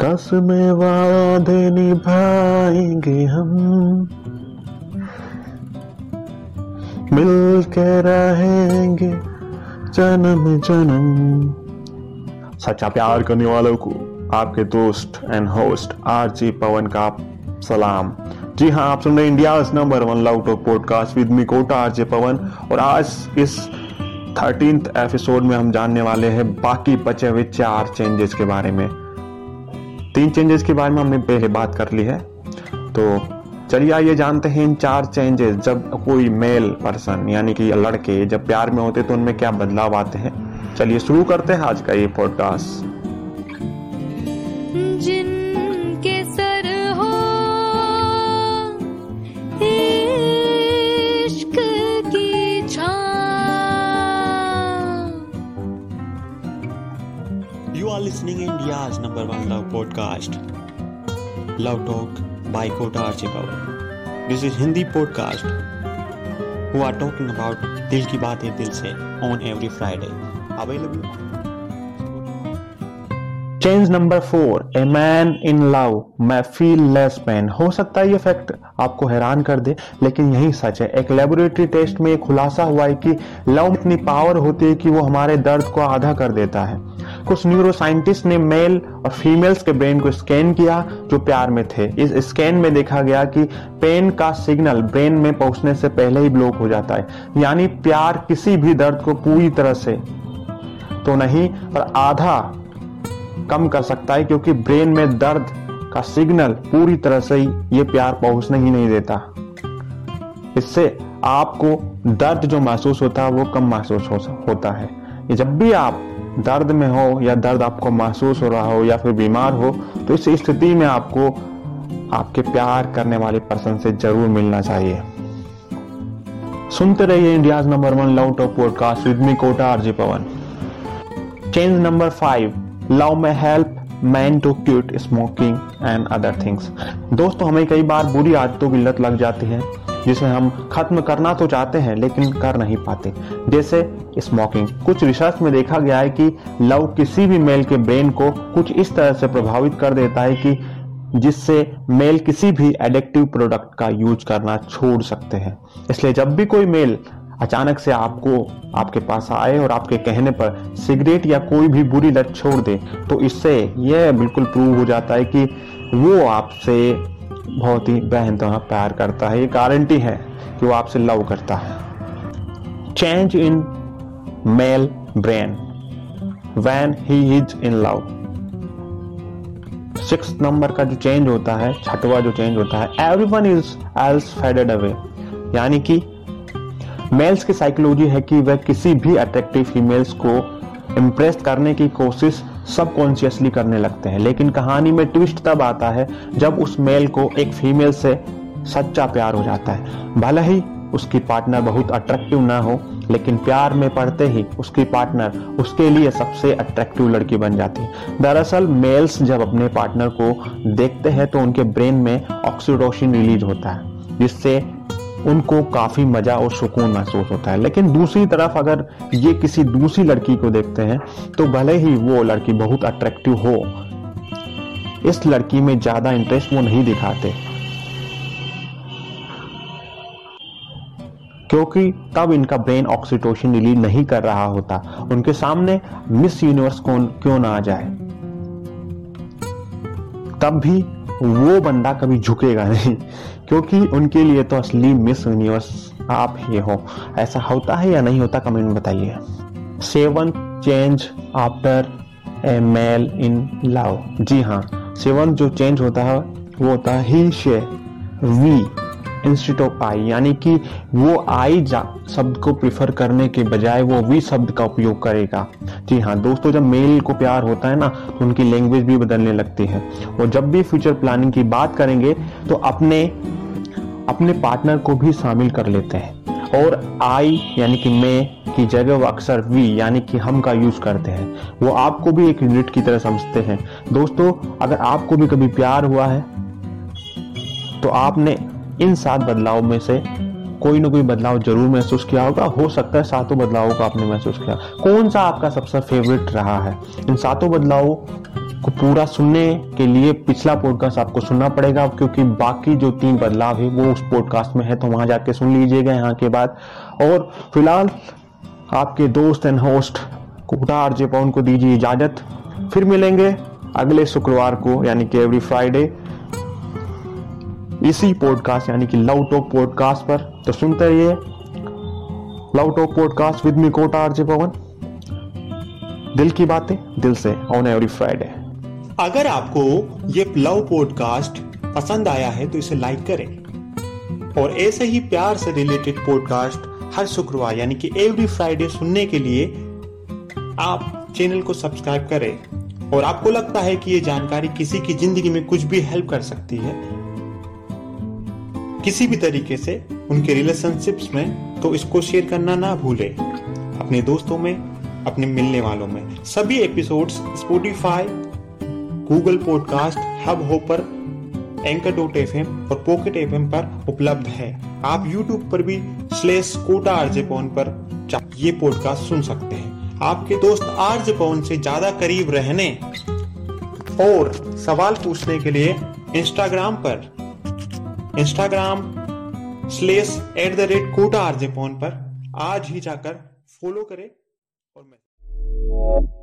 कसमें वादे निभाएँगे हम। मिल के रहेंगे जन्म जन्म। सच्चा प्यार करने वालों को आपके दोस्त and host R J Pavan का सलाम। जी हाँ आप सुन रहे India number one love talk podcast with me Kota R J Pavan. और आज इस थर्टींथ एपिसोड में हम जानने वाले हैं बाकी बचे हुए चार चेंजेस के बारे में। तीन चेंजेस के बारे में हमने पहले बात कर ली है। तो चलिए आइए जानते हैं इन चार चेंजेस जब कोई मेल पर्सन यानी कि लड़के, जब प्यार में होते तो उनमें क्या बदलाव आते हैं? चलिए शुरू करते हैं आज का ये podcast India's love podcast, Love Talk by Kota Archibald. This is Hindi podcast who are talking about दिल की बातें दिल से on every Friday. Available. Change number four a man in love मैं फील लेस पेन हो सकता है ये फैक्ट आपको हैरान कर दे लेकिन यही सच है एक लेबोरेटरी टेस्ट में खुलासा हुआ है कि लव इतनी पावर होती है कि वो हमारे दर्द को आधा कर देता है कुछ न्यूरो साइंटिस्ट ने मेल और फीमेल्स के ब्रेन को स्कैन किया जो प्यार में थे। इस स्कैन में देखा गया कि पेन का सिग्नल ब्रेन में पहुँचने से पहले ही ब्लॉक हो जाता है। यानी प्यार किसी भी दर्द को पूरी तरह से तो नहीं पर आधा कम कर सकता है क्योंकि ब्रेन में दर्द का सिग्नल पूरी तरह से ये प्यार पहुँचने ही नहीं देता। इससे आपको दर्द जो महसूस होता है वो कम महसूस हो, होता है। जब भी आप दर्द में हो या दर्द आपको महसूस हो रहा हो या फिर बीमार हो तो इस स्थिति में आपको आपके प्यार करने वाले पर्सन से ज़रूर मिलना चाहिए। सुनते रहिए India number one love top podcast with me Kota, RJ Pavan. Change number five, love में help, man to cute, smoking, and other things. दोस्तों, हमें कई बार बुरी आदतों की लत लग जाती है। जिसे हम खत्म करना तो चाहते हैं, लेकिन कर नहीं पाते। जैसे स्मोकिंग कुछ रिसर्च में देखा गया है कि लव किसी भी मेल के ब्रेन को कुछ इस तरह से प्रभावित कर देता है कि जिससे मेल किसी भी एडिक्टिव प्रोडक्ट का यूज़ करना छोड़ सकते हैं। इसलिए जब भी कोई मेल अचानक से आपको, आपके पास आए और आपके कहने पर सिगरेट या कोई भी बुरी लत छोड़ दे तो इससे यह बिल्कुल प्रूव हो जाता है कि वो आपसे बहुत ही बेहतर प्यार करता है, ये गारंटी है कि वो आपसे लव करता है। Change in male brain when he is in love six number का जो चेंज होता है, छठवा जो चेंज होता है everyone is else faded away यानी कि मेल्स की साइकोलॉजी है कि वह किसी भी अट्रैक्टिव फीमेल्स को इम्प्रेस करने की कोशिश सबकॉन्शियसली करने लगते हैं। लेकिन कहानी में ट्विस्ट तब आता है जब उस मेल को एक फीमेल से सच्चा प्यार हो जाता है। भले ही उसकी पार्टनर बहुत अट्रैक्टिव ना हो, लेकिन प्यार में पड़ते ही उसकी पार्टनर उसके लिए सबसे अट्रैक्टिव लड़की बन जाती है। दरअसल मेल्स जब अपने पार्टनर को देखते हैं तो उनके ब्रेन में ऑक्सीडोसिन रिलीज़ होता है, जिससे उनको काफ़ी मज़ा और सुकून महसूस होता है। लेकिन दूसरी तरफ़ अगर ये किसी दूसरी लड़की को देखते हैं तो भले ही वो लड़की बहुत अट्रैक्टिव हो, इस लड़की में ज़्यादा इंटरेस्ट वो नहीं दिखाते। क्योंकि तब इनका ब्रेन ऑक्सीटोशन रिलीज़ नहीं कर रहा होता। उनके सामने मिस यूनिवर्स कौन क्यों ना आ जाए। तब भी वो बंदा कभी झुकेगा नहीं, क्योंकि उनके लिए तो असली मिस यूनिवर्स आप ही हो। ऐसा होता है या नहीं होता, कमेंट में बताइए। Seven change after a male in love. जी हाँ सेवन जो चेंज होता है, वो होता है ही शे, वी। इंस्टिट ऑफ़ आई यानी कि वो आई शब्द को प्रिफर करने के बजाय वो वी शब्द का उपयोग करेगा। जी हाँ दोस्तों, जब मेल को प्यार होता है ना तो उनकी लैंग्वेज भी बदलने लगती है। और जब भी फ्यूचर प्लानिंग की बात करेंगे तो अपने अपने पार्टनर को भी शामिल कर लेते हैं। और आई यानी कि मैं, की जगह वो अक्सर वी यानी कि हम का यूज़ करते हैं। वो आपको भी एक यूनिट की तरह समझते हैं। दोस्तों, अगर आपको भी कभी प्यार हुआ है तो आपने इन सात बदलाव में से कोई ना कोई बदलाव ज़रूर महसूस किया होगा। हो सकता है सातों बदलावों का आपने महसूस किया। कौन सा आपका सबसे फेवरेट रहा है? इन सातों बदलावों को पूरा सुनने के लिए पिछला पॉडकास्ट आपको सुनना पड़ेगा, क्योंकि बाकी जो तीन बदलाव है, वो उस पॉडकास्ट में है तो वहाँ जाके सुन लीजिएगा यहाँ के बाद। और फ़िलहाल आपके दोस्त and host Kota, RJ Pavan को दीजिए इजाज़त। फिर मिलेंगे अगले शुक्रवार को, यानी कि एवरी फ्राइडे इसी पॉडकास्ट यानी कि लव टॉक पॉडकास्ट पर। तो सुनते रहिए। Love talk podcast with me Kota, RJ Pavan. दिल की बातें, दिल से ऑन एवरी फ्राइडे अगर आपको ये लव पॉडकास्ट पसंद आया है तो इसे लाइक करें। और ऐसे ही प्यार से रिलेटेड पॉडकास्ट हर शुक्रवार, यानी कि एवरी फ्राइडे सुनने के लिए, आप चैनल को सब्सक्राइब करें। और आपको लगता है कि ये जानकारी किसी की ज़िंदगी में कुछ भी हेल्प कर सकती है किसी भी तरीके से उनके रिलेशनशिप्स में तो इसको शेयर करना ना भूले। अपने दोस्तों में, अपने मिलने वालों में। सभी episodes Spotify Google podcast Hubhopper anchor dot F और पॉकेट एफ़ पर उपलब्ध है। आप यूट्यूब पर भी स्लेश कोटा आरजे पवन पर ये पॉडकास्ट सुन सकते हैं। आपके दोस्त आरजे पवन से ज़्यादा करीब रहने और सवाल पूछने के लिए इंस्टाग्राम पर Instagram slash at the rate Kota RJ phone पर आज ही जाकर फॉलो करें और मैं